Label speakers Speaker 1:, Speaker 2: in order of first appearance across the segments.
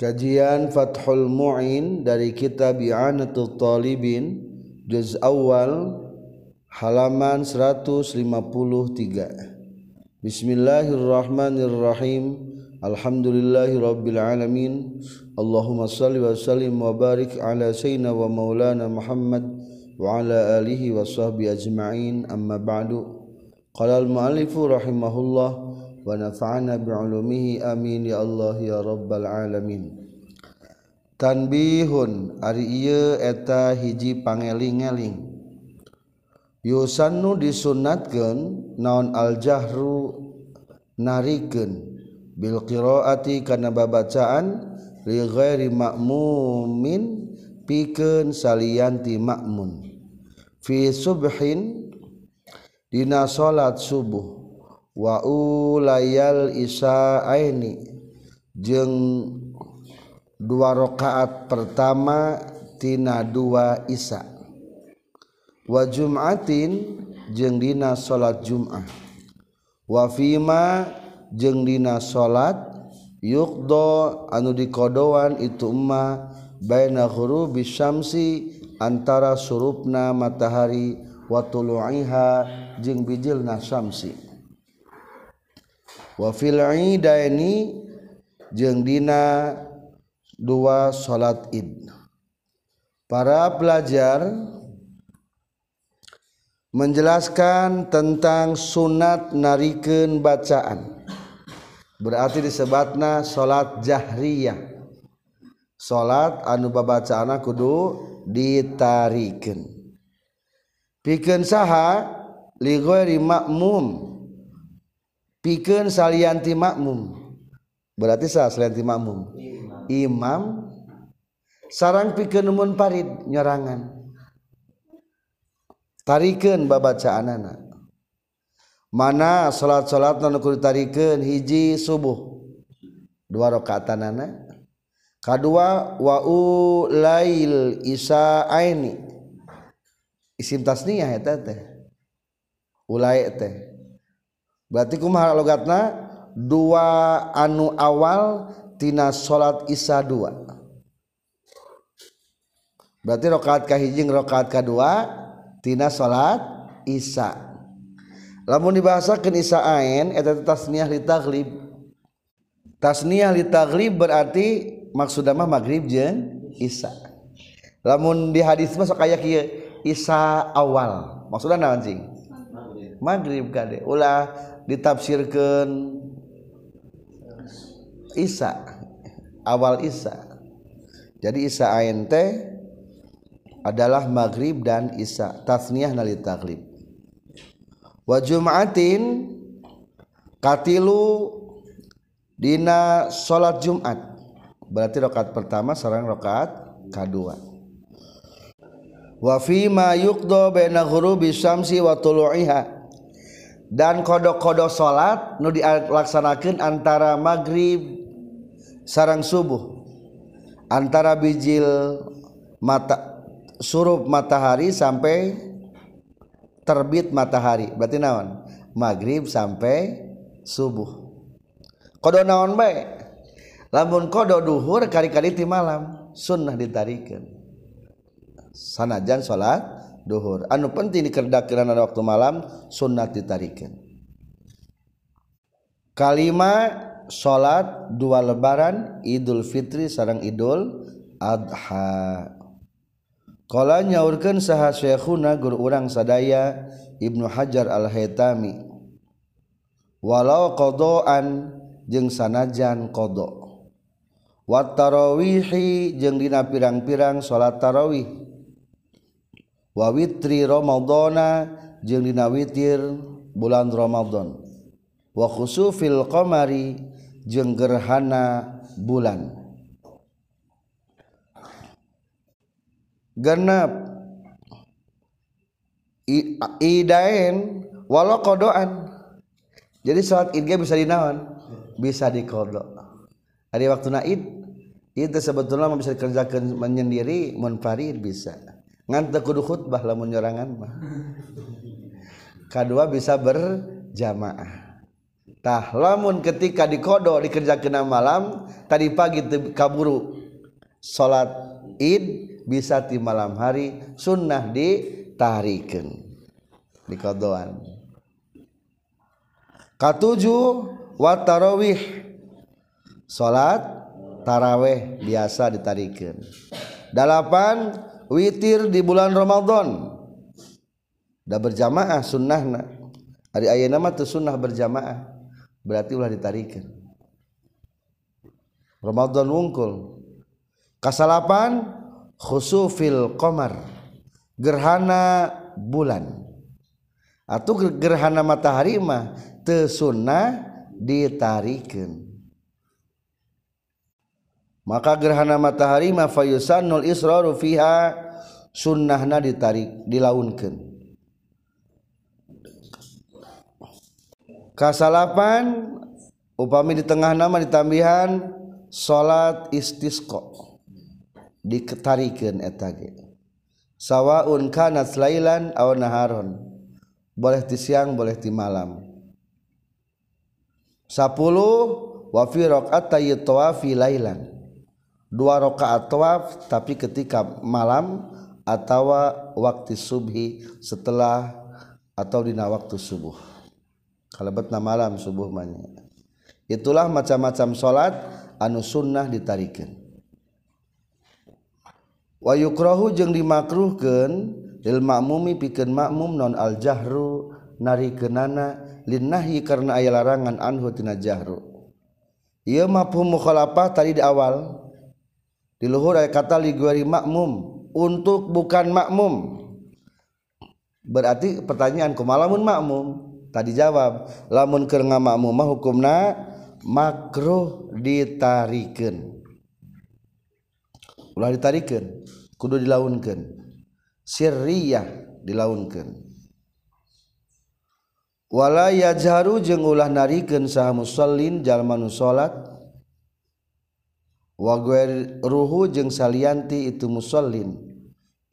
Speaker 1: Kajian Fathul Mu'in dari kitab I'anatul Talibin Juz awal halaman 153 Bismillahirrahmanirrahim. Alhamdulillahi Rabbil Alamin. Allahumma salli wa sallim wa barik ala Sayyidina wa maulana Muhammad wa ala alihi wa sahbihi ajma'in. Amma ba'du. Qala al-mu'allifu rahimahullah. wa nafa'ana bi'ulumihi amin ya Allah ya rabbal alamin. Tanbihun ari ieu eta hiji pangeling-eling. Yusannu disunatkeun naon al-jahru narikeun? Bil qiraati kana babacaan li ghairi ma'mumin pikeun salian ti ma'mun. Fi subhin dina salat subuh. waulayal isaini jeng dua rakaat pertama tina dua isa wa jum'atin jeng dina salat jum'ah. Wa fima jeung dina salat yukdo anu dikodoan itu ma baina huru syamsi antara surupna matahari wa tulu'iha jeng bijilna syamsi nasamsi wafil ini jeung dina dua salat id. Para pelajar menjelaskan tentang sunat nariken bacaan. Berarti disebutna salat jahriyah. Salat anu babacaan kudu ditarikan piken saha li makmum pikeun salianti makmum. Berarti sah salianti makmum. Imam, sarang pikeun mun parid nyerangan tarikeun babacaanana mana salat-salat nu kudu tarikeun hiji subuh. Dua rakaatanana kadua wa lail isa aini. Isim tasniyah eta teh. Ulai teh. berarti kumaha logatna? Dua anu awal tina salat isya dua. Berarti rakaat kahiji rakaat kedua tina salat isya. Lamun dibahasakeun isya ain eta tasniyah li taghlib tasniyah li taghlib berarti maksudna mah maghrib jeung isya. Lamun di hadis mah sok aya kieu isya awal. Maksudna naon cing maghrib kade. Ulah ditafsirkan Isa awal Isa. Jadi Isa ANT adalah maghrib dan Isa tasniah nali taklib wa jum'atin katilu dina salat Jumat. Berarti rakaat pertama sareng rakaat kedua. Wa fi ma yuqda baina ghurubi syamsi wa tulu'iha dan kodok-kodok salat nu dilaksanakan antara maghrib sarang subuh. Antara bijil mata surup matahari sampai terbit matahari. Berarti naon? Maghrib sampai subuh. Kodo naon baik lamun kodo duhur kali-kali ti malam sunnah ditarikan sanajan salat duhur. Anu penting dikerdakiran waktu malam sunat ditarikan. Kalima salat dua lebaran Idul Fitri sarang Idul Adha. Kala nyaurkeun saha syekhuna guru urang sadaya Ibnu Hajar Al-Haytami. Walau qadaan jeung sanajan qada wa tarawihi jeung dina pirang-pirang salat tarawih. Witri Romadna jeung dina witir bulan Romadhon wa khusufil qamari jeung gerhana bulan. Genep. Idain walau kodoan jadi salat id bisa dinawan bisa dikodok ada waktu naid itu sebetulnya bisa dikerjakan menyendiri munfarid bisa ngan kudu khutbah lamun nyerangan mah. Kedua bisa berjamaah. Tah lamun ketika dikodok dikerja kena malam tadi pagi kaburu. Salat id bisa di malam hari sunnah ditarikan di kodoan katujuh wat tarawih. Salat taraweh biasa ditarikan delapan witir di bulan Ramadan. Dah berjamaah sunnahna. Hari ayat nama tuh sunnah berjamaah. Berarti ulah ditarikan. Ramadan wungkul. Kasalapan khusufil komar gerhana bulan. Atau gerhana matahari mah tesunnah ditarikan. Maka gerhana matahari ma fayusannul israru fiha sunnahna ditarik dilaunkeun. Kasalapan upami di tengah nama ditambihan salat istisqa. Diketarikeun eta ge. Sawaun kanat lailan aw naharon. Boleh di siang boleh di malam. 10 wa fi raqatay tawafi lailan dua rakaat tawaf tapi ketika malam atau waktu subhi setelah atau dina waktu subuh. Kalau betna malam subuh manya itulah macam-macam salat anu sunnah ditarikan. Wa yukrahu jeung dimakruhkeun lil ma'mumi pikeun makmum non al jahru narikeunana lin nahyi karena aya larangan anhu tina jahru. Ieu mafhum mukhalafah tadi di awal. Di luhur aya kata liguari makmum untuk bukan makmum. Berarti pertanyaan kumalamun makmum? Tadi jawab lamun keur ngamakmum mah hukumna makruh ditarikeun. Ulah ditarikeun kudu dilaunkeun. Sirriyah dilaunkeun. Wala yajharu jeung ulah narikeun saha musallin jalma nu salat wague ruhu jeung salianti itu musallin.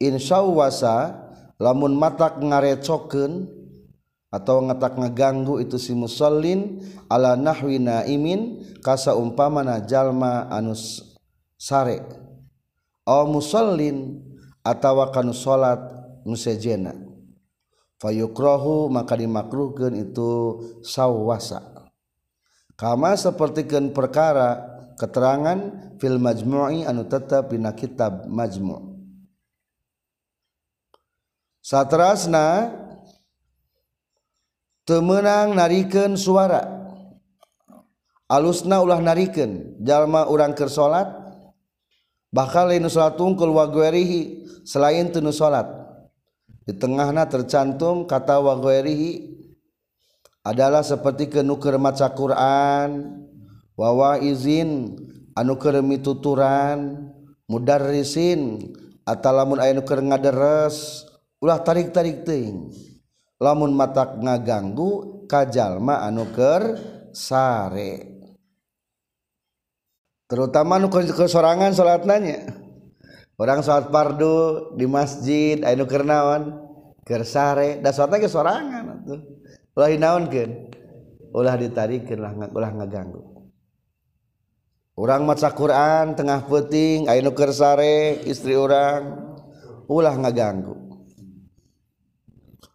Speaker 1: Insyawasa lamun matak ngarecokeun atau ngetak ngeganggu itu si musallin ala nahwi naimin kasa umpamana jalma anus sare. Aw musallin atawa kanu salat musejena. Fayukrahu maka dimakruhkan itu sawwasa kama sepertikan perkara keterangan fil majmu'i anu tetap dina kitab majmu' satrasna temenang narikeun suara. Alusna ulah narikeun jalma urang keur salat bakal lain salat tungkul wa selain teu salat di tengahna tercantum kata wa adalah seperti kenuker maca Quran. wawa izin anu keremi tuturan mudarrisin atau lamun aya nuker ngaderes ulah tarik tarik ting lamun matak ngaganggu kajalma anu ker sare. Terutama anu kesorangan salat nanya orang salat pardu di masjid aya nuker naon? Ker sare. Da sorangan kesorangan ulah dinaonkeun ulah ditarikeun ulah ngaganggu. orang maca Quran tengah peting ayo kersare istri orang ulah ngaganggu.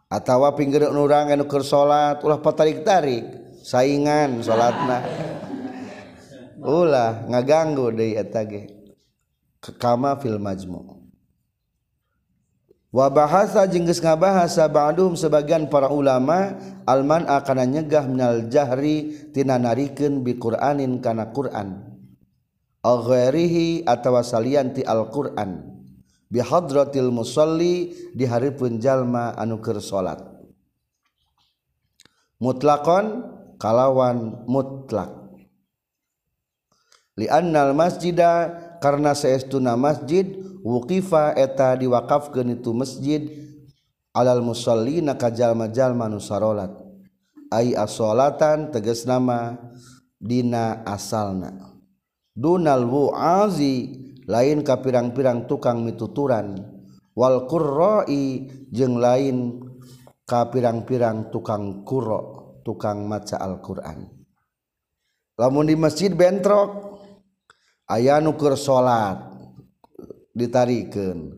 Speaker 1: Atau pinggir orang anu keur salat ulah patarik-tarik saingan salatna ulah ngaganggu deui eta ge. Kama fil majmu' wa bahasa jengges ngabahasa ba'duhum sebagian para ulama alman akan nyegah minal jahri tina narikeun bi Qur'anin kana Qur'an. alghairihi atawa salian ti Alquran. Bihadratil musalli di hari jalma anu keur salat mutlaqan kalawan mutlak. Li annal masjida karena seestuna masjid wuqifa eta diwakafkeun itu masjid alal musolli nakajalma-jalma nu sarolat. Ai as-salatan tegas nama dina asalna. dunal Wuazi lain ka pirang-pirang tukang mituturan. Wal qurra'i jeung lain ka pirang-pirang tukang qurra tukang maca Al-Quran. Lamun di masjid bentrok ayah nuker salat ditarikan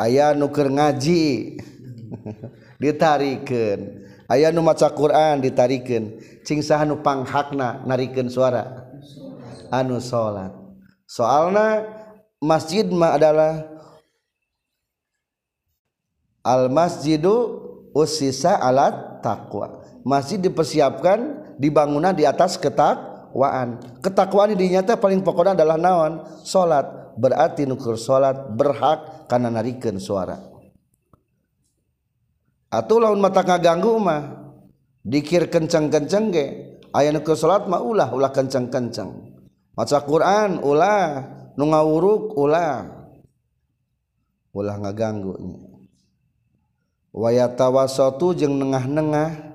Speaker 1: ayah nuker ngaji ditarikan aya nu maca Quran ditarikan cing saha nu panghakna narikeun suara. Anu salat soalna masjid mah adalah al masjidu usisa alat taqwa. Masjid dipersiapkan dibangunan di atas ketakwaan. Ketakwaan di nyata paling pokoknya adalah naon? Salat berarti nukur salat berhak karena narikeun suara. Atau laun mata ngaganggu mah dikir kencang-kencang ge. Aya nukur salat mah ulah ulah kencang-kencang maca Quran ulah. Nu ngawuruk ulah. Ulah ngaganggu wayatawasatu jeung nengah-nengah.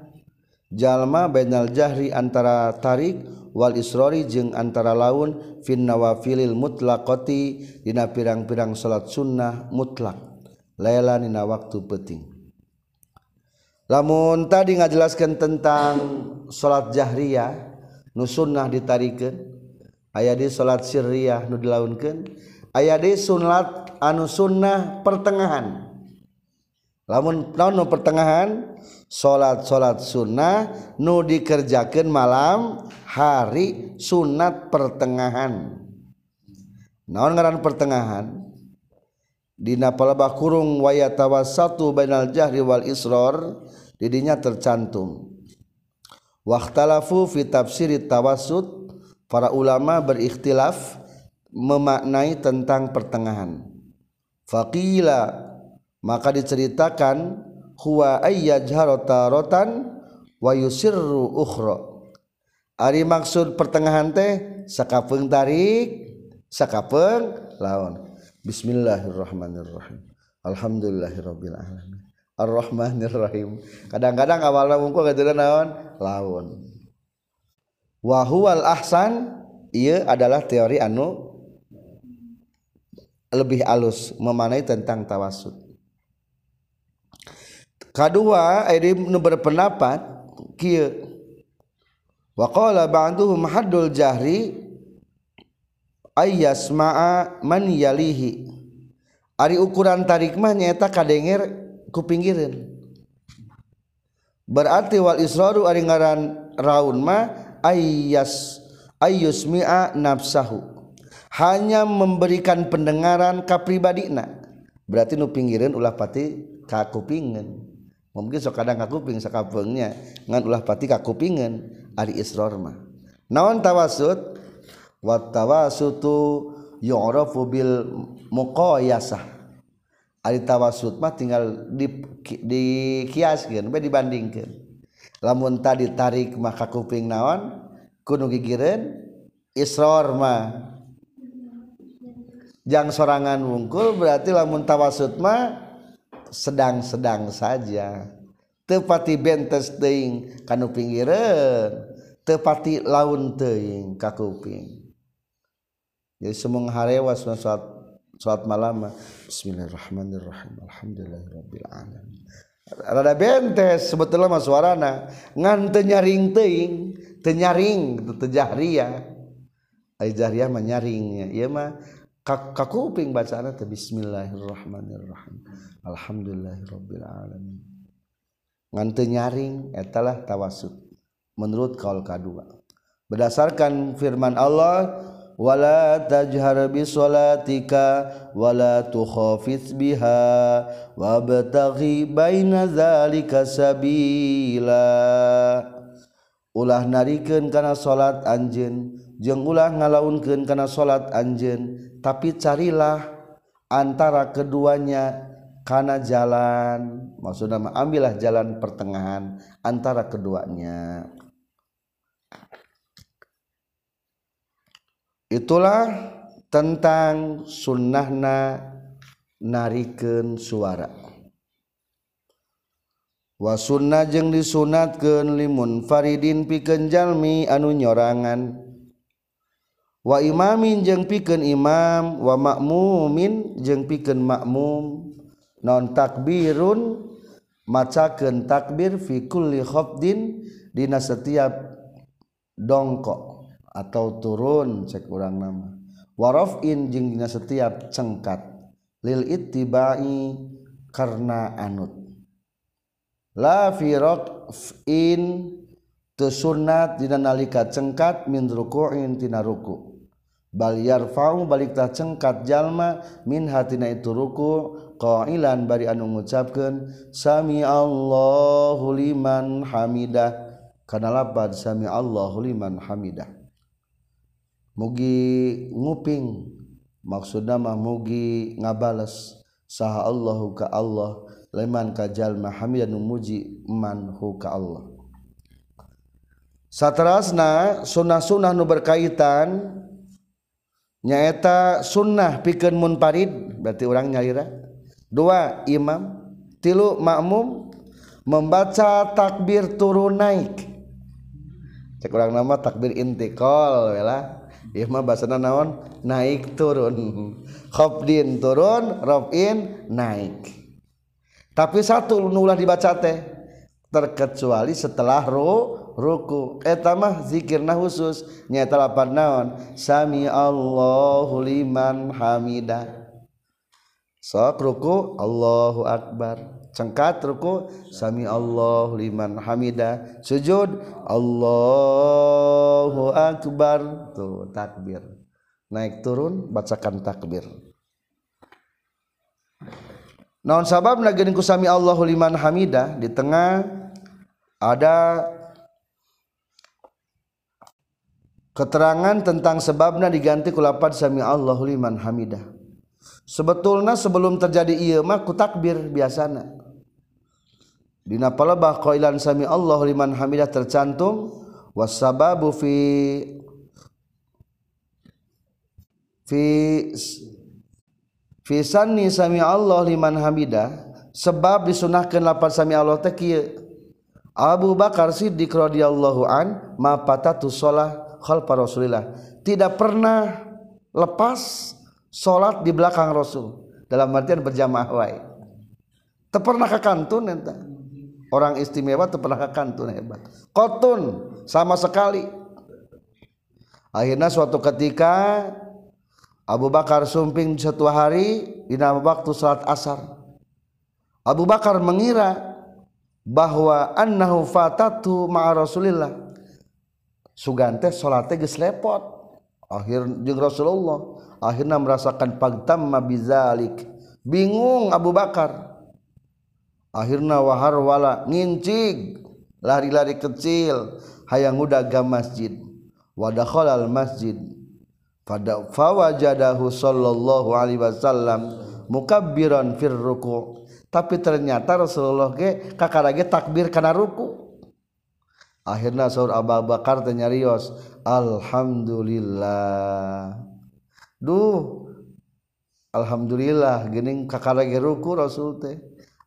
Speaker 1: Jalma bainal jahri antara tarik wal isrori jeung antara laun fin nawafilil mutlaqati dina pirang-pirang salat sunnah mutlak. Laila dina waktu penting lamun tadi ngajelaskeun tentang salat jahriyah nu sunnah ditarikeun aya di salat Syriah nu dilaunkeun. Aya di sunat anu sunnah pertengahan. Lamun naon nu pertengahan? Salat salat sunnah nu dikerjakan malam hari sunat pertengahan. Naon ngaran pertengahan? Dina palebah kurung waya tawassatu bainal jahri wal isror didinya tercantum. Waqtalafu fi tafsiri tawassut para ulama berikhtilaf memaknai tentang pertengahan. Faqila maka diceritakan huwa ayyajharata rotan wa yusirru ukhra. Ari maksud pertengahan teh sakapeung tarik sakapeung lawan bismillahirrahmanirrahim. Alhamdulillahirabbil alamin. Arrahmanirrahim. Kadang-kadang awalna mungkul gadeunan naon? Laun wahwal Ahsan ia adalah teori anu lebih alus memanai tentang tawasud. Kedua ini berpendapat kia waqala ba'duhum haddul jahri ayyasma'a man yalihi. Ari ukuran tarik mah nyaeta kadenger ku pinggireun berarti wal israru ari ngaran raun mah ayyas ayyusmi'a nafsahu. Hanya memberikan pendengaran ka pribadina berarti nu pinggireun ulah pati ka kupingeun mungkin sok kadang kakuping sakapengnya. Ngan ulah pati kakupingan ari isror mah. Naon tawasud? Wa tawasutu yu'rafu bil muqayasah ari tawasud mah tinggal di di kiaskeun bae dibandingkeun lamun tadi tarik maka kuping naon kudu gigireun isror mah. Jang sorangan wungkul berarti lamun tawasud mah sedang-sedang saja. Tepati bentes teing kanu pinggiran tepati laun teing ka kuping jadi semua harewas suat suat malam bismillahirrahmanirrahim. Alhamdulillahirabbil alamin. rada bentes sebetulnya mas suarana. Ngan tenyaring teing tenyaring tejahria ay jahria. Mah nyaringnya ieu mah ka kuping bacaanna teh bismillahirrahmanirrahim. Alhamdulillahirabbil alamin ngan tenyaring etalah tawasud. Menurut kaul kedua berdasarkan firman Allah wala tajhar bi salatika wala tukhafiz biha wabtaghi baina dzalika sabila ulah narikeun kana salat anjeun. Jeung ulah ngalaunkeun kana salat anjeun. Tapi carilah antara keduanya karena jalan. Maksudnya ambillah jalan pertengahan antara keduanya. itulah tentang sunnahna nariken suara. Wasunnah jeung disunatkan limun Faridin piken Jalmi anu nyorangan. Wa imamin jeng piken imam wa makmumin jeng piken makmum. Non takbirun macakeun takbir fi kulli khafdin dina setiap dongkok. atau turun cek kurang nama. Warofin jingnya setiap cengkat. Lil ittibai karena anut. La firok in tesunat dina nalika cengkat min ruku'in tina ruku' bal yarfa'u baliktah cengkat jalma min hatina itu ruku. Qailan bari anu ngucapkeun sami Allahu liman hamidah. Kana lapad sami Allahu liman hamidah. Mugi nguping. Maksudna mah mugi ngabales. Saha Allahu ka Allah. Leman ka jalma hamidan muji man hu ka Allah. Satterasna sunnah-sunnah nu berkaitan nyaeta sunnah pikenmun Farid berarti orang nyalira. Dua Imam. Tilu makmum. Membaca takbir turun naik. Cek orang nama takbir intikal wela Imah bahasa naon? Naik turun. Khobdin turun Robin naik. Tapi satu nulah dibaca teh terkecuali setelah ru ruku. Etamah zikirna khusus. Nyata lapan naon? Sami Allahu liman hamida sok ruku Allahu akbar. Cengkat ruku. Sami Allahu liman hamida. Sujud. Allahu akbar. Tuh takbir. Naik turun bacakan takbir. Naon sabab nageun ku sami Allahu liman hamida? Di tengah ada keterangan tentang sebabnya diganti kulapan sami Allahu liman hamidah sebetulnya sebelum terjadi iya mah ku takbir biasana dina palebah qailan sami Allahu liman hamidah tercantum wasababu fi fi fi sanni sami Allah liman hamidah sebab disunahkan lapan sami Allah teh Abu Bakar Siddiq radhiyallahu an ma patatu shalah khalfa Rasulillah. Tidak pernah lepas salat di belakang Rasul. Dalam artian berjamaah wae. Teu pernah ka kantun eta orang istimewa teu pernah ka kantun hebat. Qotun sama sekali. Akhirnya suatu ketika Abu Bakar sumping satu hari di waktu salat asar. Abu Bakar mengira bahwa annahu fatatu ma'a Rasulillah. Sugante salat geus lepot. Akhir jeung Rasulullah. Akhirnya merasakan pagtamma bizalik. Bingung Abu Bakar akhirnya waharwala ngincig lari-lari kecil. Hayang udaga masjid wadakhalal masjid. Pada fawajadahu sallallahu alaihi wasallam mukabbiran fir ruku. Tapi ternyata Rasulullah ge kakarage takbir kana ruku. Akhirnya saur Abu Bakar tanya rios alhamdulillah. Duh alhamdulillah. Gening kakarage ruku Rasul teh.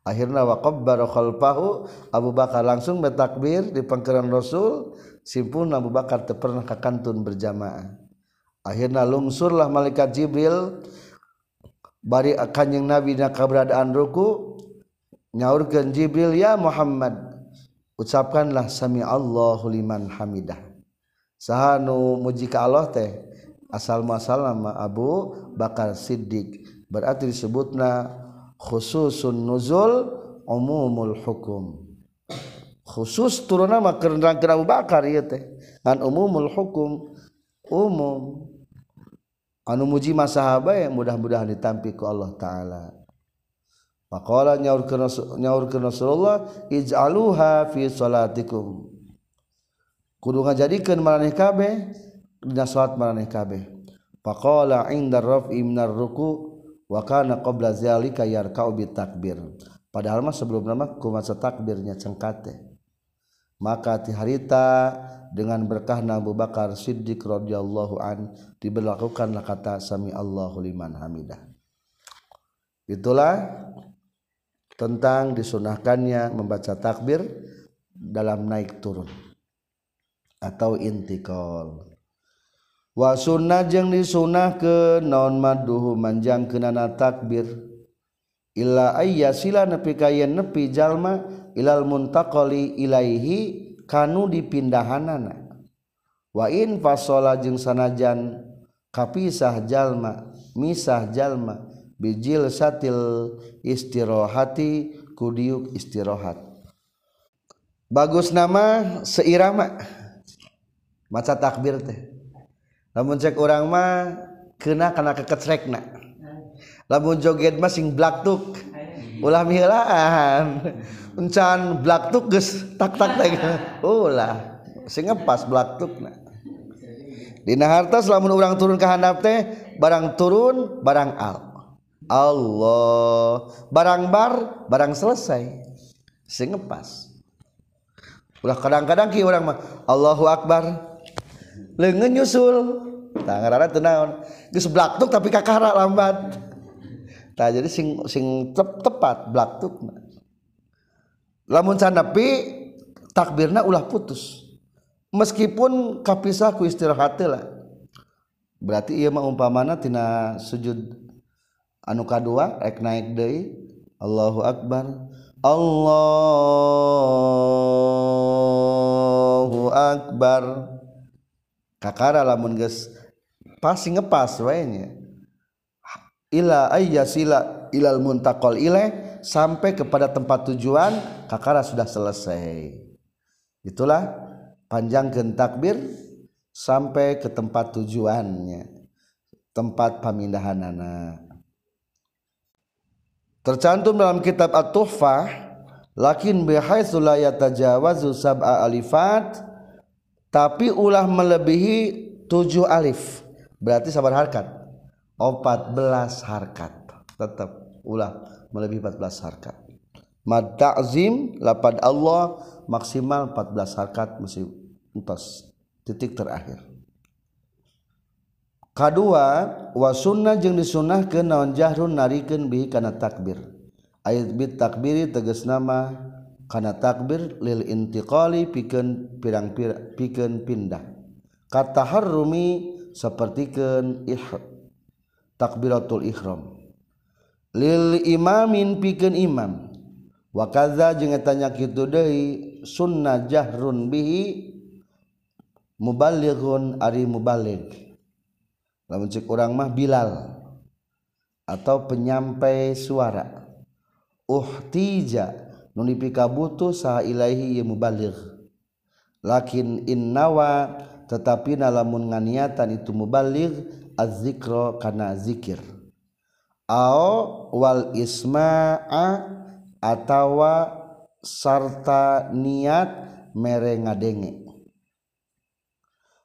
Speaker 1: akhirnya waqab khalfahu Abu Bakar langsung bertakbir di pengkeran Rasul simpun Abu Bakar terpernah kakantun berjamaah. Akhirnya lungsurlah malaikat Jibril bari kanjeng Nabi na keberadaan ruku nyaurkan Jibril ya Muhammad ucapkanlah sami Allahu liman hamidah. Sahanu muji ka Allah teh asal masalah ma Abu Bakar Siddiq. Berarti disebutna khususun nuzul umumul hukum. Khusus turun nama kerendang Abu Bakar ieu teh. Ngan umumul hukum umum. Anu muji masahaba yang mudah-mudahan ditampi ku Allah taala. Faqala nyaurkeun nyaurkeun Rasulullah ij'aluha fi salatikum. Kudu ngajadikeun maraneh kabeh dina salat maraneh kabeh. Faqala inda raf'i minar ruku' wa kana qabla zalika yarka'u takbir. Padahal mah sebelum nama kumaha takbirnya cengkate. Maka ti harita dengan berkah Abu Bakar Siddiq radhiyallahu an diberlakukanlah kata sami Allahu liman hamidah. Itulah tentang disunahkannya membaca takbir dalam naik turun atau intikal wasunnah jeung disunah ke naon maduhu manjang kenana takbir. Illa ayya sila nepi kayen nepi jalma ilal muntaqali ilaihi kanu dipindahanana. Wa in fasola jeung sanajan kapisah jalma misah jalma bijil satil istirohati kudiuk istirohat bagus nama seirama. Maca takbir teh. lamun cek orang mah kena karena kekecrek na lamun joget mah sing blaktuk ulah mihelaan encan blaktuk geus tak tak tak ulah sing ngepas blaktuk na dina harta selamun orang turun ke handap teh barang turun barang al. Allah barang bar barang selesai. Sing ngepas. Ulah kadang-kadang ki orang mah Allahu akbar. lengan nyusul. Tak ngarana tenaon geus blaktuk tapi kakara lambat. Tah jadi sing sing tep, tepat blaktuk lamun sanepi takbirna ulah putus. Meskipun kapisah ku istirahat lah. Berarti ieu mah umpamana tina sujud anu kadua rek naik deui Allahu akbar. Allahu akbar. Kakara lamun geus pasti ngepas wae ila ayyasila ilal muntaqal ilaih sampai kepada tempat tujuan kakara sudah selesai. Itulah panjang takbir sampai ke tempat tujuannya tempat pemindahan anak tercantum dalam kitab at-tuhfah lakin bihaitsu la yatajawazu sab'a alifat tapi ulah melebihi 7 alif. Berarti sabar harkat. 14 harkat. Tetap ulah melebihi 14 harkat. Mad ta'zim lapad Allah maksimal 14 harkat mesti entos. Titik terakhir. Kedua wa sunnah jeung disunahkeun naon jahrun narikeun bihi kana takbir. Ayat bit takbiri tegas nama karena takbir lil intiqali pikeun pirang pikeun pindah. Kata harrumi sapertikeun ih takbiratul ihram. Lil imamin pikeun imam. Wa kadza jeung eta nya kitu deui sunnah jahrun bihi muballighun ari muballigh. Lamun cek urang mah bilal atau penyampai suara. Uhtija nunipika butuh sah ilahi ye mubaligh lakin innawa tetapi lamun nganiatan itu mubaligh az-zikra kana zikir. Au wal isma'a atawa sarta niat mere ngadenge.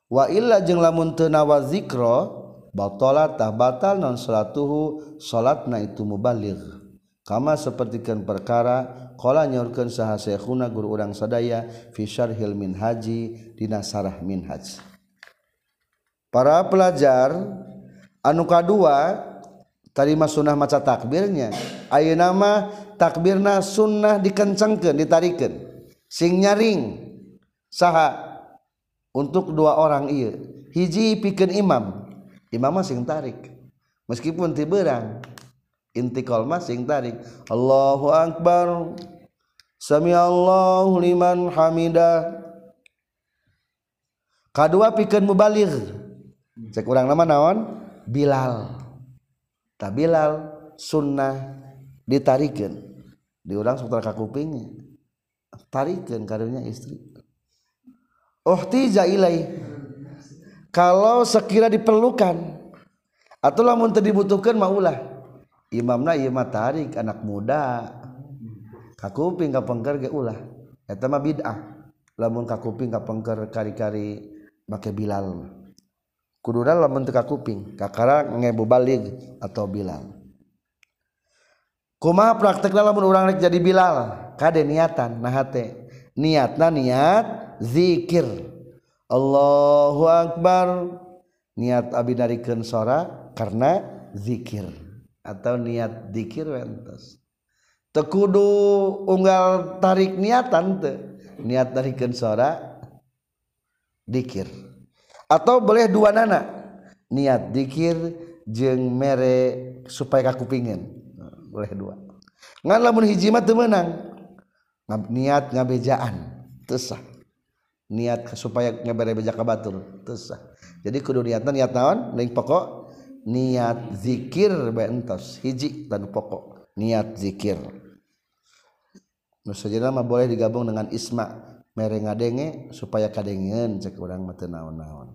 Speaker 1: Wa illa jeung lamun teu nawa zikra tah batal non salatuhu salatna itu mubaligh kama sepertikan perkara kola nyaurkeun saha syekhuna guru urang sadaya fi syarhil minhaji dinasarah minhaj. Para pelajar anu kadua tarima sunnah maca takbirnya ayo nama takbirna sunnah dikencengkan ditarikan sing nyaring saha. Untuk dua orang iya hiji pikeun imam imam mah sing tarik meskipun tiberang berang intikal masing tarik Allahu akbar. Sami Allahu liman hamidah kadua pikeun mubaligh cek urang nama naon? Bilal. Tak Bilal sunnah ditarikeun di urang sutra ka kupingnya tarikeun karunya istri. Oh tija ilai. Kalau sekira diperlukan atau lamun teu dibutuhkeun maulah Imamna ieu mah tarik anak muda. Kakuping ka pengker ge ulah. Eta mah bid'ah. Lamun ka pengker kari-kari make Bilal. Kuduna lamun teu kakuping kakara ngebu balik atau Bilal. Kumaha praktekna lamun urang rek jadi Bilal? Kade niatan nah teh niatna niat zikir. Allahu akbar. Niat abi narikeun sora karena zikir atau niat dikir wentos tekudu unggal tarik niatan te. niat tarikan sora dikir. Atau boleh dua nana niat dikir jeng mere supaya kaku pingin boleh dua. Ngan lamun hiji mah menang niat ngabejaan tesah niat supaya ngeberebeja ka batur tesah jadi kudu niatna niat naon? Ning pokok niat zikir bentos hiji dan pokok. Niat zikir. Nusajana mah boleh digabung dengan isma mere ngadenge supaya kadengen cek urang mah teu naon-naon.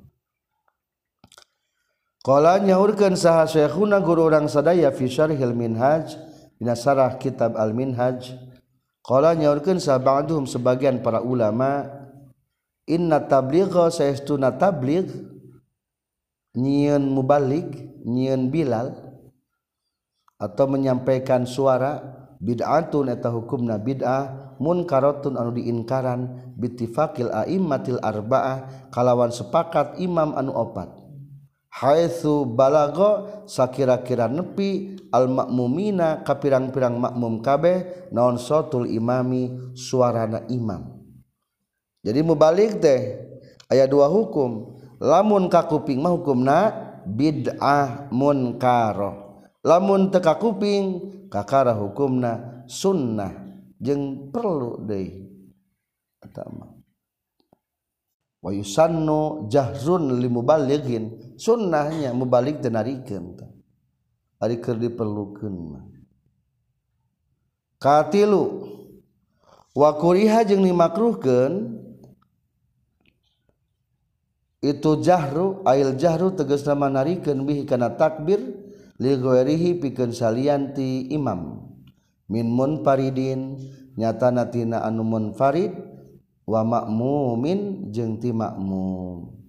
Speaker 1: Qala nyaurkeun saha syekhuna guru urang sadaya fi syarhil minhaj dina sarah kitab al minhaj Qala nyaurkeun saha ba'duhum sebagian para ulama Inna tabligha saestuna tabligh nyieun mubalik nyieun Bilal atau menyampaikan suara bid'atun eta hukumna bid'ah munkaratun anu diinkaran bittifaqil a'immatil arba'ah kalawan sepakat imam anu opat. Haitsu balago sakira-kira nepi al makmumina kapirang-pirang makmum kabeh naon sotul imami suarana imam. Jadi mubalik teh aya dua hukum. lamun kakuping mah hukumna bid'ah munkaro. Lamun teka kuping kakara hukumna sunnah. Jeng perlu deh pertama wa yusannu jahrun limubalighin. Sunnahnya mubalik dan arikeun ari keur diperlukeun mah. Katilu wa kuriha jeung dimakruhkeun itu jahru ail jahru tegas nama narikan bihi kana takbir ligoerihi pikan salianti imam. Min munfaridin nyata natina anu munfarid wa makmumin jeung ti makmum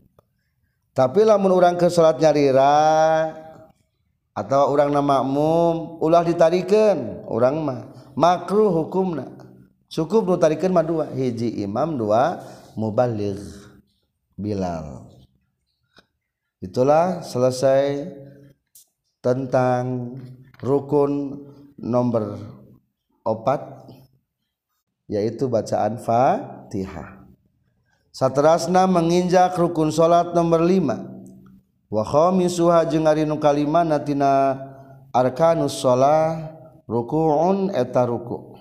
Speaker 1: tapi lamun urang ke salat nyarira atau orang nama makmum ulah ditarikan orang mah makruh hukumna. Cukup nu tarikan mah dua hiji imam dua mubaligh Bilal itulah selesai tentang rukun nomor opat yaitu bacaan Fatihah. Satrasna menginjak rukun salat nomor 5 wa khamisuha jeung ari nu kalimana tina arkanus shalah ruku'un eta ruku'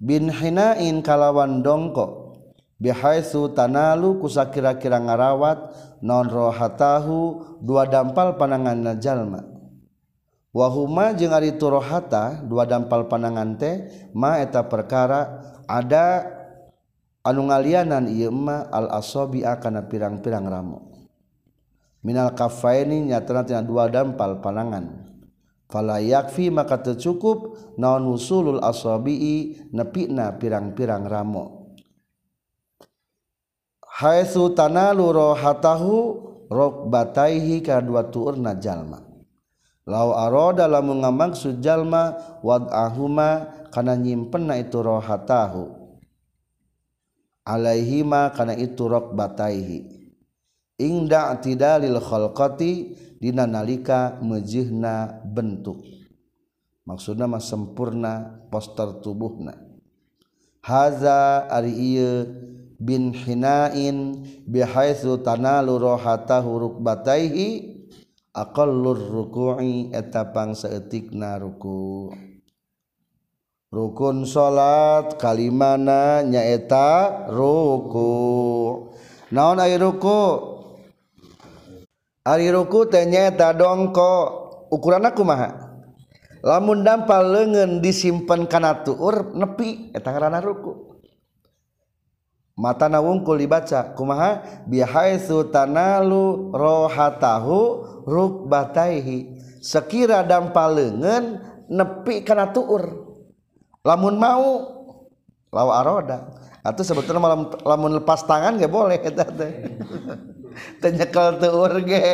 Speaker 1: bin hinain kalawan dongkok bihaitsu tanalu kusa kira-kira ngarawat non rohatahu dua dampal panangan jalma. Wahuma jeung ari dua dampal panangan teh ma eta perkara ada anu ngalianan ieu ma al asabi kana pirang-pirang ramo minal kafaini nyatana tina dua dampal panangan. Fala yakfi maka teu cukup naon usulul asabi nepina pirang-pirang ramo haitsu tanalu rohatahu rokbataihi kadua tuurna jalma. Lau aroda lamun ngamaksud jalma wad'ahuma kana nyimpenna itu rohatahu alaihima kana itu rokbataihi ingda tidalil khalqati dina nalika mejihna bentuk. Maksudna mah sempurna poster tubuhna. Haza ari ieu bin hinain bihaitsu tanalu rohatahu rukbataihi aqallur ruku'i eta pangsaeutikna ruku. Rukun salat kalimana nyaeta ruku. Naon ari ruku? Ari ruku teh nyaeta dongko. Ukuranna kumaha? Lamun dampal leungeun disimpen kana tuur nepi eta ngaranna ruku. mata na wungkul dibaca. Kumaha? Bihaitsu tanalu rohatahu rukbataihi. Sekira dan palengen nepi kana tuur. Lamun mau lawa aroda. Atau sebetulnya malam lamun lepas tangan gak boleh eta teh. Tenyekel tuur ge.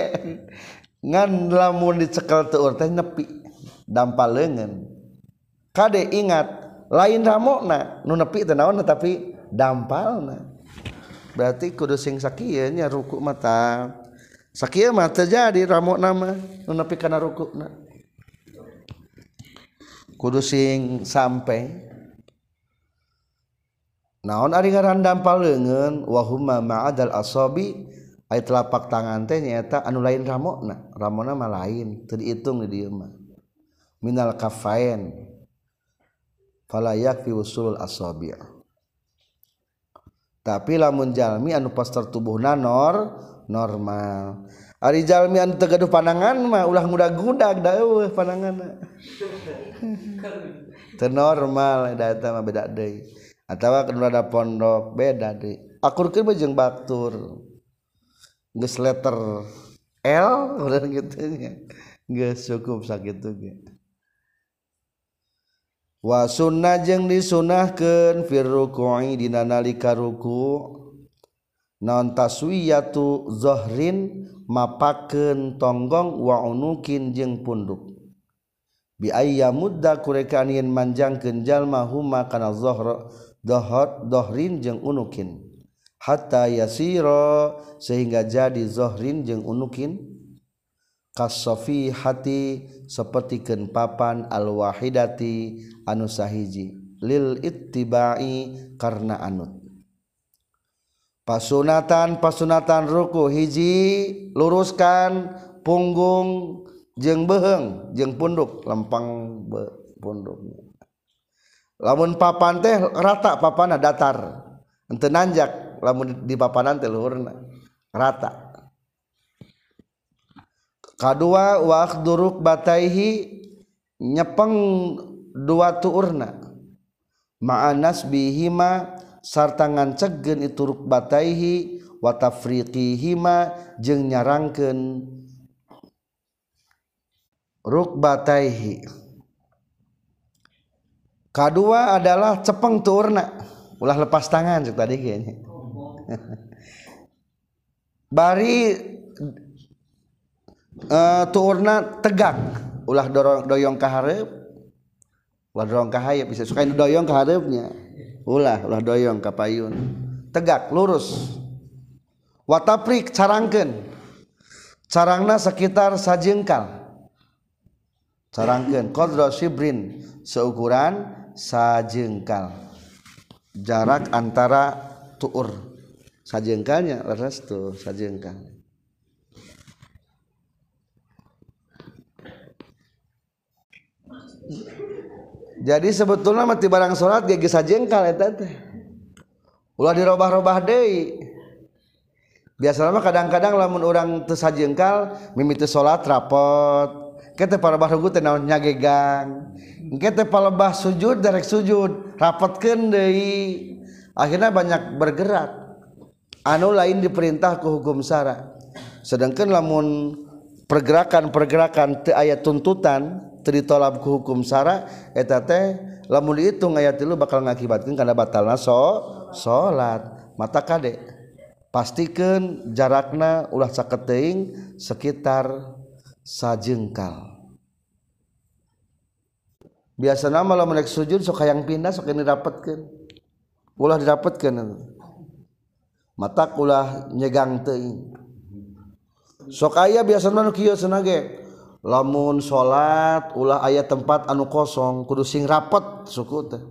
Speaker 1: Ngan lamun dicekel tuur teh nepi dan palengen kade ingat lain ramona nu nepi teh naon tapi dampal berarti kudu sing sakitnya ruku mata. Sakit mata jadi ramuk nama menepi karena ruku kudu sing sampai. Naon ari ngaran dampal leungeun wa huma ma'adal asabi aya telapak tangan teh nyaeta anu lain ramokna ramona mah lain teu diitung di dieu mah. Minal kafain. Fala yakfi usulul asabi' tapi lamunjalmi anu poster tubuh nanor normal Arijalmi anu tegaduh panangan mah ulah mudah-gudak dawuh panangan ternormal data mah beda deui. Atawa kan ada pondok beda deui. Akurkeun mah jeung batur. geus letter L udah gitu nya. geus cukup sakitu ge. gitu wasunnah jeung disunahkan firruqi dina nalika ruku. Naon taswiyatu zohrin mapakeun tonggong wa unukin jeung punduk. Bi ayya mudda kurekaan yen manjangkeun jalma huma kana zohro dohot dohrin jeung unukin. Hatta yasiro sehingga jadi zohrin jeung unukin. Kasofi hati sepertiken papan al-wahidati anu sahiji. Lil ittibai karena anut. Pasunatan pasunatan ruku hiji luruskan punggung jeng beheng jeng punduk lempang be, punduk. Lamun papan teh rata papana datar. Ente nanjak lamun di papanan teh luhurna rata kedua duruk bataihi nyepeng dua tuurna. Ma'anas bihima sarta ngancegen itu ruk bataihi wa tafriqihima jeung nyarangkeun ruk bataihi. Kedua adalah cepeng tuurna. Ulah lepas tangan cek tadi kayaknya. Bari uh, turna tegak. Ulah dorong doyong ke hareup. Ulah dorong ke hayap bisa suka doyong ke hareupnya. Ulah ulah doyong ke payun. Tegak lurus. Wataprik carangkeun. Carangna sekitar sajengkal. Carangkeun. Qadra shibrin seukuran sajengkal. Jarak antara tuur. Sajengkalnya leres tuh sajengkal jadi sebetulnya mati barang salat gigi sajengkal eta teh. Ulah dirobah-robah deui. Biasanya mah kadang-kadang lamun orang teu sajengkal mimiti salat rapot. Kete palebah rugu teh naon nyagegang. Kete palebah sujud derek sujud rapatkeun deui. Akhirnya banyak bergerak. Anu lain diperintah ke hukum syara sedangkan lamun pergerakan-pergerakan teu aya tuntutan tolab ku hukum sara eta teh lamun dihitung ayat tilu bakal ngakibatkeun kana batalna so salat mata kade. Pastikan jarakna ulah saketeing sekitar sajengkal. Biasa nama malah menek sujud sok yang pindah sok ini dapatkan ulah didapatkan mata ulah nyegang teing sok aya biasa nu kieu senage. lamun salat ulah ayat tempat anu kosong kudu sing rapet suku teh.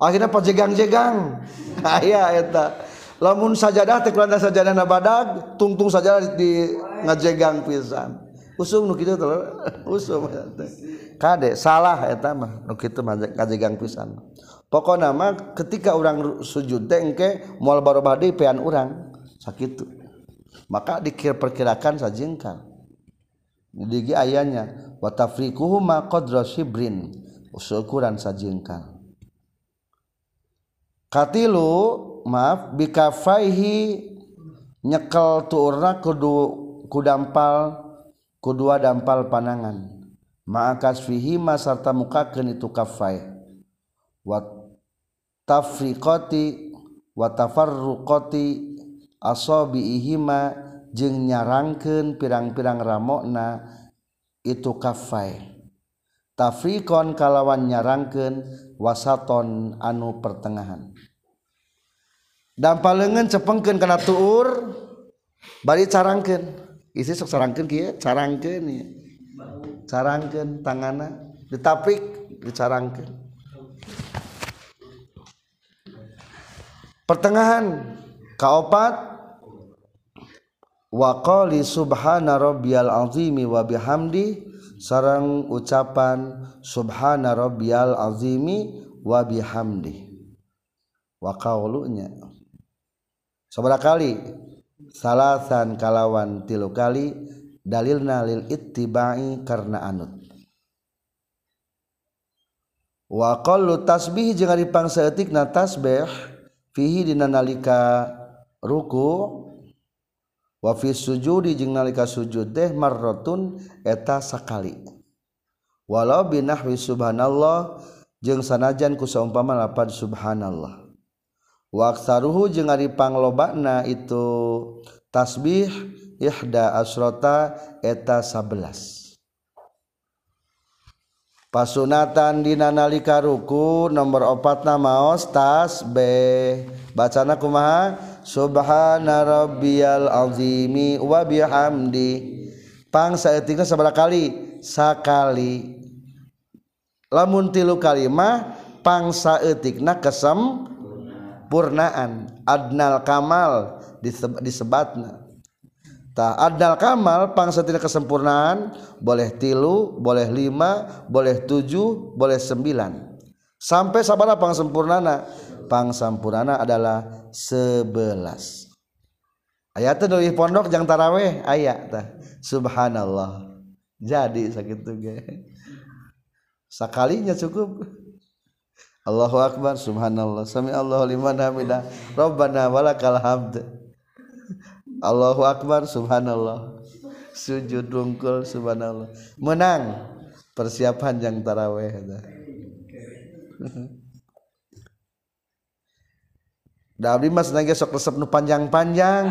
Speaker 1: Akhirnya pas jegang jegang aya eta lamun sajadah teh kulanda sajadah na badag tungtung sajadah di ngajegang pisan. Usum nu kitu teh usum kade salah eta mah nu kitu mah ngajegang pisan. Pokona mah ketika orang sujud teh engke moal barobah deui pean urang sakitu. Maka dikir perkirakan sajengkal. Digi ayahnya. Wa tafriquhuma qadra shibrin. Ukuran sajengkal. Katilu maaf bikafaihi nyekel tuurna kudu kudampal kudua dampal panangan ma'akas fihi sarta mukakeun itu kafai. Wa tafriqati wa tafarruqati asabiihima jeung nyarangkeun pirang-pirang ramokna itu kafai tafriqon kalawan nyarangkeun wasaton anu pertengahan. Dan palengan cepengkeun kana tuur bari carangkeun. Isi sok carangkeun kieu carangkeun ya carangkeun tangana ditapik dicarangkeun. Pertengahan kaopat waqali subhana rabbiyal azimi wa bihamdi sarang ucapan subhana rabbiyal azimi wa bihamdi. Wa qaulunya. Seberapa kali salahsan kalawan tilu kali dalil nalil ittibai karena anut. Wa qallu tasbih jeung ari pangsaeutikna tasbih fihi dina nalika ruku wafi sujudi jeung nalika sujud teh marrotun eta sakali. Walau binahwi subhanallah jeung sanajan ku saumpama lapan subhanallah. Wa aksaruhu jeung ari panglobana itu tasbih ihda asrota eta sabelas. Pasunatan dina nalika ruku nomor opat opatna maos b bacana kumaha? Subhana rabbiyal azimi wa bihamdi. Pang saeutikna sabaraha kali sakali lamun tilu kalimah pang saeutikna kesem purnaan adnal kamal disebatna. Tah adnal kamal pang saeutikna kesempurnaan boleh tilu boleh lima boleh tujuh boleh sembilan. Sampai sabaraha pang sempurnana. Pang sempurnana adalah sebelas. Ayat dari pondok jang taraweh ayat subhanallah. Jadi sakit juga sakalinya cukup. Allahu akbar subhanallah. Sami Allahu liman hamidah rabbana walakal hamd. Allahu akbar subhanallah. Sujud rungkul subhanallah. Menang persiapan yang taraweh Da abdi mah senangnya sok resep nu panjang-panjang.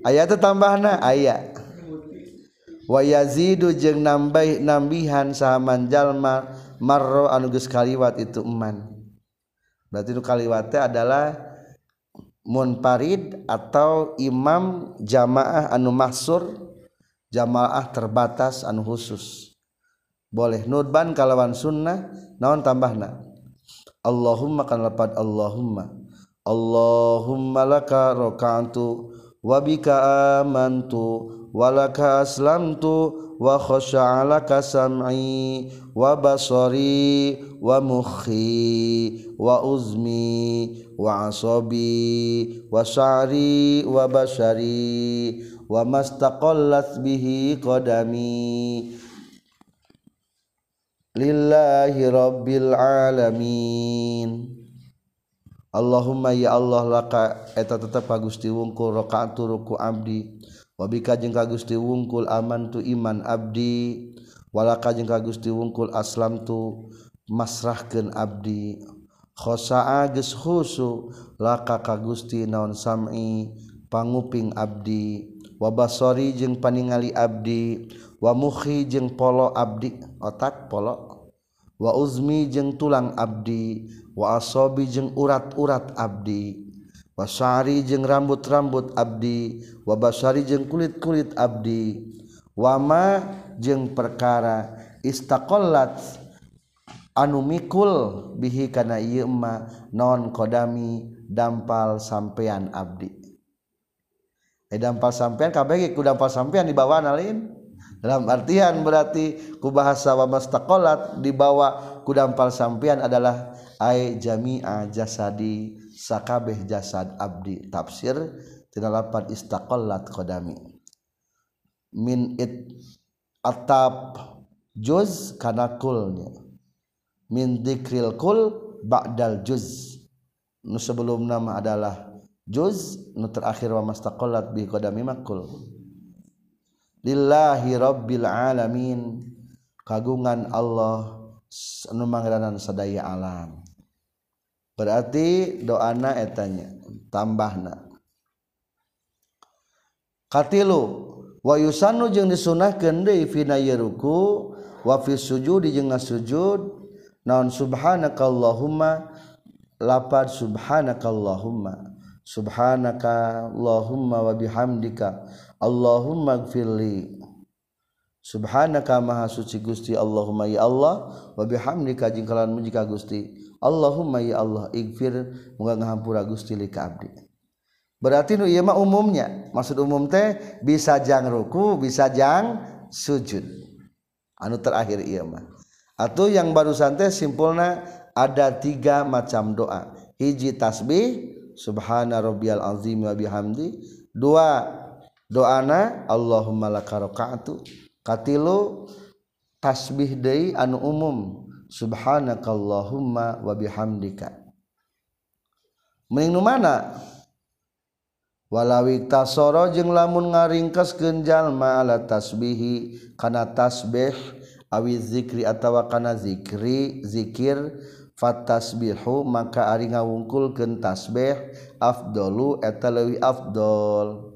Speaker 1: Aya teh tambahna aya. Wa yazidu jeung nambah nambihan sahaman jalma marro anu geus kaliwat itu eman. Berarti nu kaliwat teh adalah munfarid atau imam jamaah anu mahsur jamaah terbatas anu khusus. Boleh nurban kalawan sunnah naon tambahna. Allahumma kan lapat Allahumma اللهم لك ركعت وبك آمنت ولك أسلمت وخشع لك سمعي وبصري ومخي وأزمي وعصبي وشعري وبشري وما استقلت به قدمي. لله رب العالمين. Allahumma ya Allah laka eta tetap Gusti wungkul rakaat ruku abdi. Wabika jeung ka Gusti wungkul aman tu iman abdi. Walaka jeung ka Gusti wungkul aslam tu masrahkeun abdi. Khosaa geus khusu laka ka Gusti naon sam'i panguping abdi. Wabasori jeung paningali abdi. Wa mukhi jeung polo abdi. Otak polo? wa uzmi jeung tulang abdi wa asobi jeung urat-urat abdi wasari jeung rambut-rambut abdi wabasari jeung kulit-kulit abdi wama jeung perkara istaqallat anu mikul bihi kana ieu ma non kodami dampal sampean abdi. Eh dampal sampean kabeh ku dampal sampean di bawah lain dalam artian berarti ku bahasa wa mastaqalat dibawa ku dampal sampean adalah ai jami'a jasadi sakabeh jasad abdi. Tafsir tina lapan istaqallat qadami. Min it atap juz kana kulnya. Min dzikril kul ba'dal juz. Nu sebelum nama adalah juz nu terakhir wa mastaqallat bi qadami makul lillahi rabbil alamin. Kagungan Allah anu mangeranan sadaya alam. Berarti doana etanya tambahna. Katilu wa yusannu jeung disunahkeun deui fina yeruku wa fi sujudi jeung ngasujud. Naon subhanakallahumma lapad subhanakallahumma. Subhanakallahumma wa bihamdika. Allahumma gfirli subhanaka maha suci Gusti Allahumma ya Allah wa bihamdika jeung kalawan Gusti. Allahumma ya Allah igfir muga ngahampura Gusti li abdi. Berarti nu ieu mah umumnya. Maksud umum teh bisa jang ruku bisa jang sujud. Anu terakhir ieu mah. Atau yang baru santai simpulna ada tiga macam doa. Hiji tasbih Subhana Robbal Alzi wabihamdi dua doana Allahummalakarokaatu katilu tasbih Day anu umum. Subhanakallahumma wabihamdika menu mana? Walawi tasoro jeung lamun ngaringkes genjallma ala tasbihi kana tasbih awi dzikri atawa kana dzikri dzikir fatasbihu maka ari ngawungkulkeun tasbih afdalu eta leuwih afdol.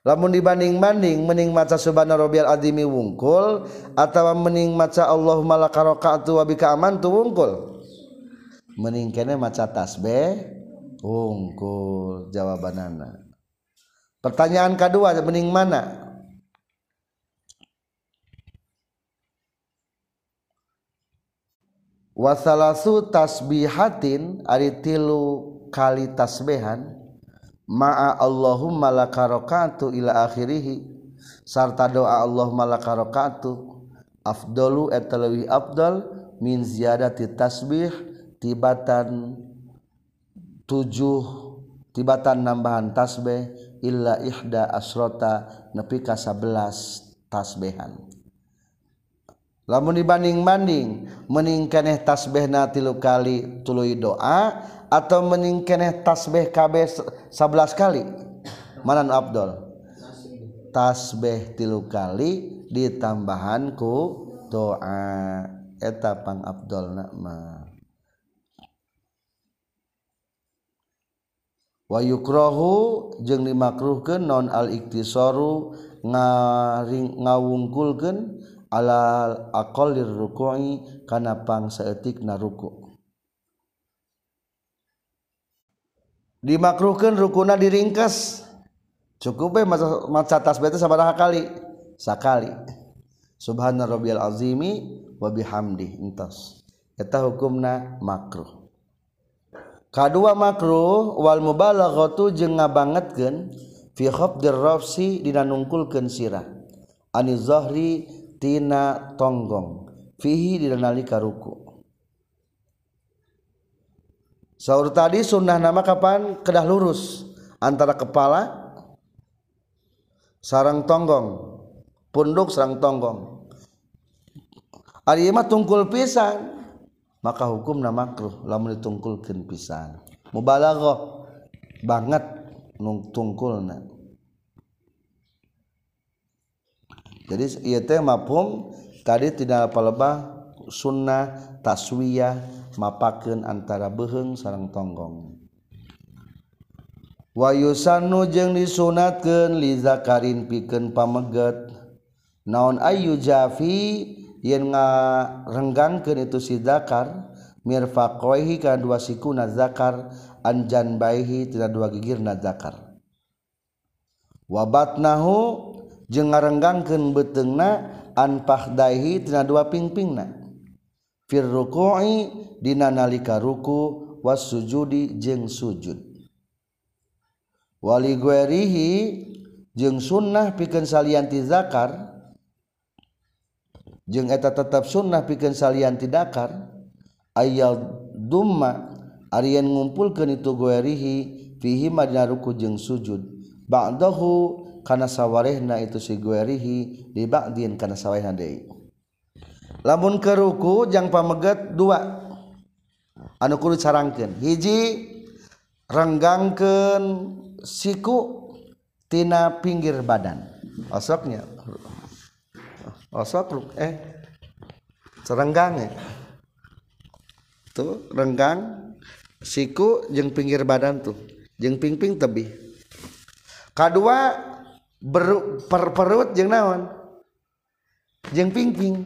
Speaker 1: Lamun dibanding-banding mening maca subhana rabbiyal azimi wungkul atawa mening maca Allahumma laka rakaatu wa bika amantu wungkul. Mening kene maca tasbih unggul jawabanana. Pertanyaan kedua bening mana? Wasalasu tasbihatin ari tilu kali tasbihan ma'a Allahumma lakarakatu ila akhirih sarta doa Allahumma lakarakatu afdalu etalawi afdal min ziyadati tasbih tibatan tibatan nambahan tasbih illa ihda asrota nepi ka 11 tasbehan lamun dibanding-banding meningkaneh tasbihna tilu kali tuluy doa atau meningkaneh tasbih KB 11 kali? Mana nu Abdul? Tasbih tilu kali ditambahan ku doa. Eta pang Abdul nama wa yukrohu jeung dimakruhkeun non al iktisoru ngaring ngawungkulkeun alal aqallir ruku'i kana pang saeutikna ruku. Dimakruhkan rukuna diringkas. Cukup we maca tasbih sabaraha kali? Sakali. Subhana rabbiyal azimi wa bihamdi entos. Eta hukumna makruh. Kadua makruh wal mubalaghatu jeung ngabangetkeun fi khafdir rafsi dina nungkulkeun sirah. Ani zahri tina tonggong. Fihi dina nalika ruku. Saur tadi sunnah nama kapan? Kedah lurus. Antara kepala sarang tonggong. Punduk sarang tonggong. Mah tungkul pisan. Maka hukum na makruh lamun ditungkulkeun pisan. Mubalaghah. Banget nung tungkulna jadi ieu teh mafhum tadi tidak palebah sunnah taswiyah mapakeun antara beheung sareng tonggong. Wa yusannu jeung disunatkeun li zakarin pikeun pameget naon ayu jafi yen ngarenggangkeun itu si zakar? Mirfaqaihi kana dua sikuna zakar anjan baihi tina dua gigirna zakar. Wabatnahu jeung ngarenggankeun beteungna anpahdahi tina dua pingpingna. Fir ruku'i dina nalika ruku was sujudi jeung sujud. Wali guerihi jeung sunnah pikeun salianti zakar jeung eta tetap sunnah pikeun salianti dakar ayal dumma Aryan ngumpulkan itu guerihi fihi madina ruku jeung sujud. Ba'dahu kana sawarehna itu si guerihi di ba'din kana sawarehna deui. Lamun keruku jang pameget dua. Anu kudu carangkeun. Hiji renggangkeun siku tina pinggir badan. Osoknya. Osok eh serenggang ya tuh renggang siku jeng pinggir badan tuh. Jeung pingping tebih. Kedua ber, per perut jeng naon? Jeng pingping.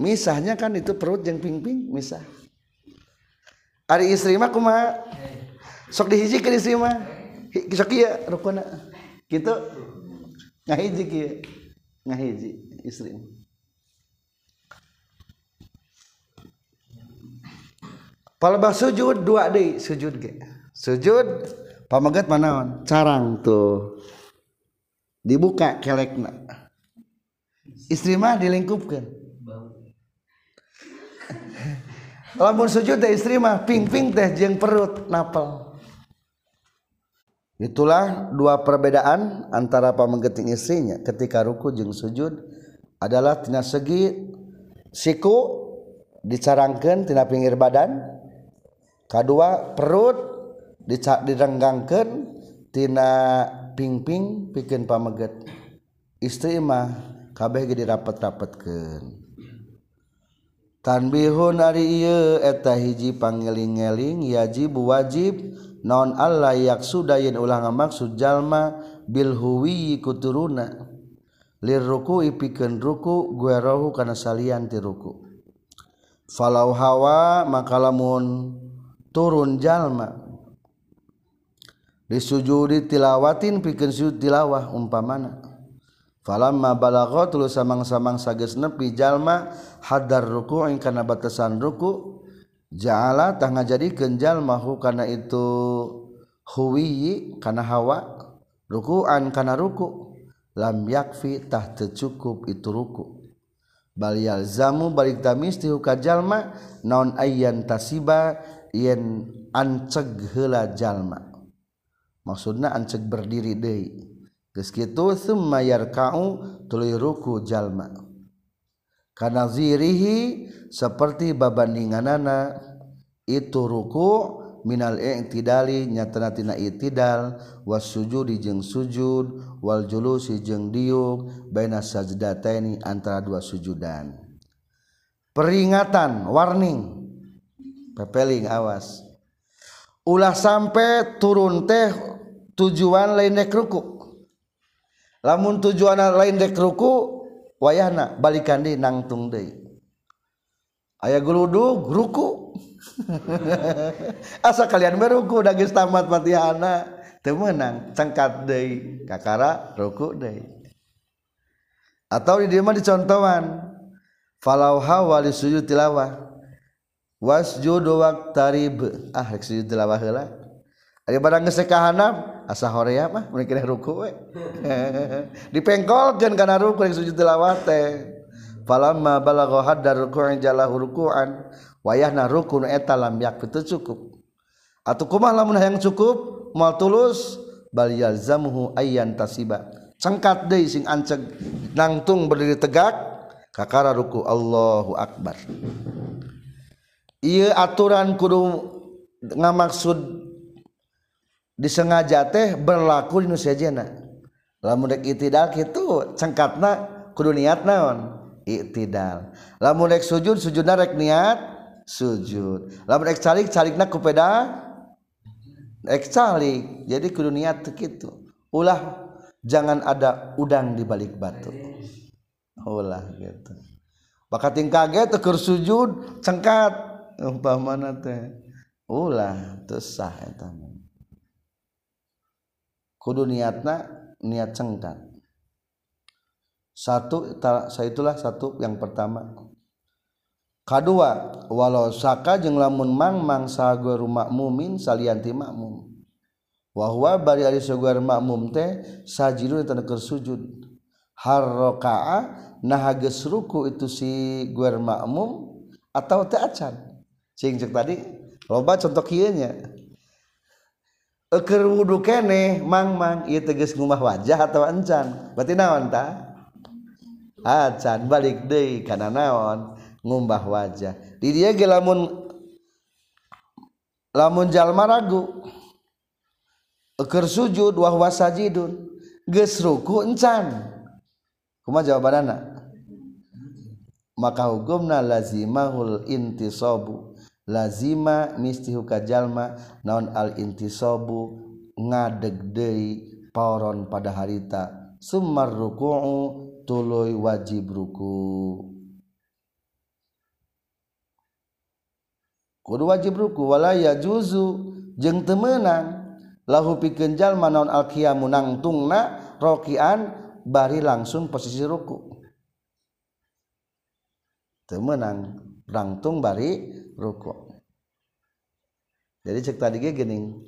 Speaker 1: Misahnya kan itu perut jeng pingping misah. Hari istri mah kumaha? Sok dihiji ke istri mah? Sok iya rukuna. Gitu. Ngahiji kieu ngahiji istri palebah sujud dua deh sujud ge. Sujud pamagat mana carang tuh. Dibuka kelekna istri mah dilingkupkan. Lamun sujud teh istri mah ping-ping teh jeung perut napel. Itulah dua perbedaan antara pamenggeting istrinya. Ketika ruku jeung sujud adalah tina segi siku dicarangkan tina pinggir badan. Kedua perut dicak direnggangkan tina pingping bikin pameget. Istri mah kabeh gede rapat-rapatkan tanbihun ari ieu eta hiji pangeling-eling yajib wajib non Allah yaksuda yen ulah ngamaksud jalma bil huwi kuturuna. Lir ruku ipikeun ruku gue rohu kana salian ti ruku. Falau hawa maka lamun turun jalma. disujudi tilawatin pikeun sujud tilawah umpamana. Falamma balagha tuluy samang-samang sages nepi jalma hadar ruku kana batasan ruku ja'ala tah ngajadikeun jalma hu kana itu huwi kana hawa ruku'an kana ruku lam yakfi tah teu cukup itu ruku' bal yalzamu balik tamisti ka jalma naon ayyan tasiba yen anceg heula jalma. Maksudna ancek berdiri deui. Geus kitu summa yarka'u tuluy ruku jalma. Kana zirihi seperti babandinganana itu ruku minal i'tidali nyatana tina i'tidal was sujudi jeung sujud wal julusi jeung diuk baina sajdataini antara dua sujudan. Peringatan warning. Pepeling awas. Ulah sampai turun teh tujuan lain dek ruku. Lamun tujuan lain dek ruku wayahna balikan di nangtung deui. Aya geludug ruku. Asa kalian beruku da geus tamat fatihana teu meunang cangkat deui kakara ruku deui. Atau di mah dicontohan falau hawa li sujud tilawah. Wasjudu waqtarib. Ah sujud tilawah Ari barang geus kahanap asa horea mah mun kira ruku we. Dipengkolkeun kana ruku yang sujud tilawah teh. Falamma balagha haddar ruku'in jalahu ruku'an. Wayahna rukun eta lam yakfi cukup. Atau kumah lamun yang cukup? Mal tulus bal yalzamuhu ayyan tasiba. Cengkat deui sing anceg nangtung berdiri tegak kakara ruku Allahu akbar. Ieu aturan kudu ngamaksud disengaja teh berlaku di nusajana lamun dek itidal kitu cengkatna kudu niat naon? Itidal. Lamun dek sujud sujudna rek niat sujud. Lamun dek calik calikna ku peda? Rek calik. Jadi kudu niat kitu. Ulah jangan ada udang di balik batu. Ulah gitu. Bakating kaget tekur sujud cengkat. Umpamana teh. Ulah teu sah eta kudu niatna niat cengkat satu saya itulah satu yang pertama. Kedua walau saka jeng lamun mang mang saguar makmumin salianti makmum. Wahwa bari ari saguar makmum teh sajidun tanda sujud. Harrokaa nah ruku itu si guar makmum atau teh acan. Cing tadi loba contoh kieu Eker wudhu kene mang mang ieu tegas ngumah wajah atau encan berarti naon ta? Acan balik deui karena naon? Ngumbah wajah. Di dia ge lamun lamun jalma ragu eker sujud wahwa sajidun geus ruku encan. Jawaban anak maka hukumna lazimahul intisabu lazima mistihuka jalma naon al intisobu ngadeg deui pauron pada harita. Summar ruku'u tuloy wajib ruku. Kudu wajib ruku walaya juzu jeng temenang. Lahu pikeun jalma naon al qiyamu nangtungna rokian bari langsung posisi ruku. Temenang rangtung bari ruko jadi cek tadi gening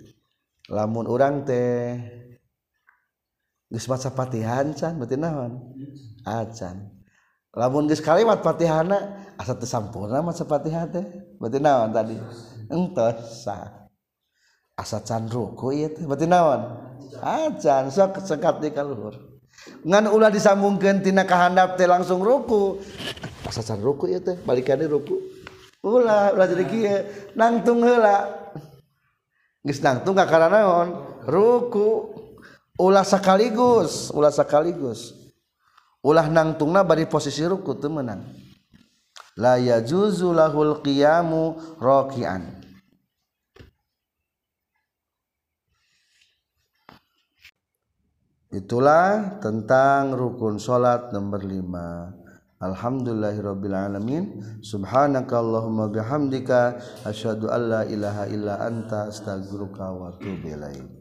Speaker 1: lamun orang teh geus maca patihan can berarti naon? Acan ah, lamun geus kalimat patihana asa teu sampurna maca patihan teh? Berarti naon tadi? Entos sah. Asa can ruku ieu teh berarti naon? Ah, Acan sok sekat di kaluhur. Ngan ulah disambungkeun tina kahandap teh langsung ruku asa can ruku ieu teh balikane ruku ulah ulah jadi kieu. Nangtung heula. Geus nangtung ka kana naon ruku. Ulah sekaligus ulah sekaligus ulah nangtungna bari posisi ruku teu meunang. La yajuzu lahul qiyamu raki'an. Itulah tentang rukun salat nomor 5. Alhamdulillahirabbil alamin. Subhanakallahumma bihamdika. Asyhadu alla ilaha illa anta. Astaghfiruka wa atubu ilaik.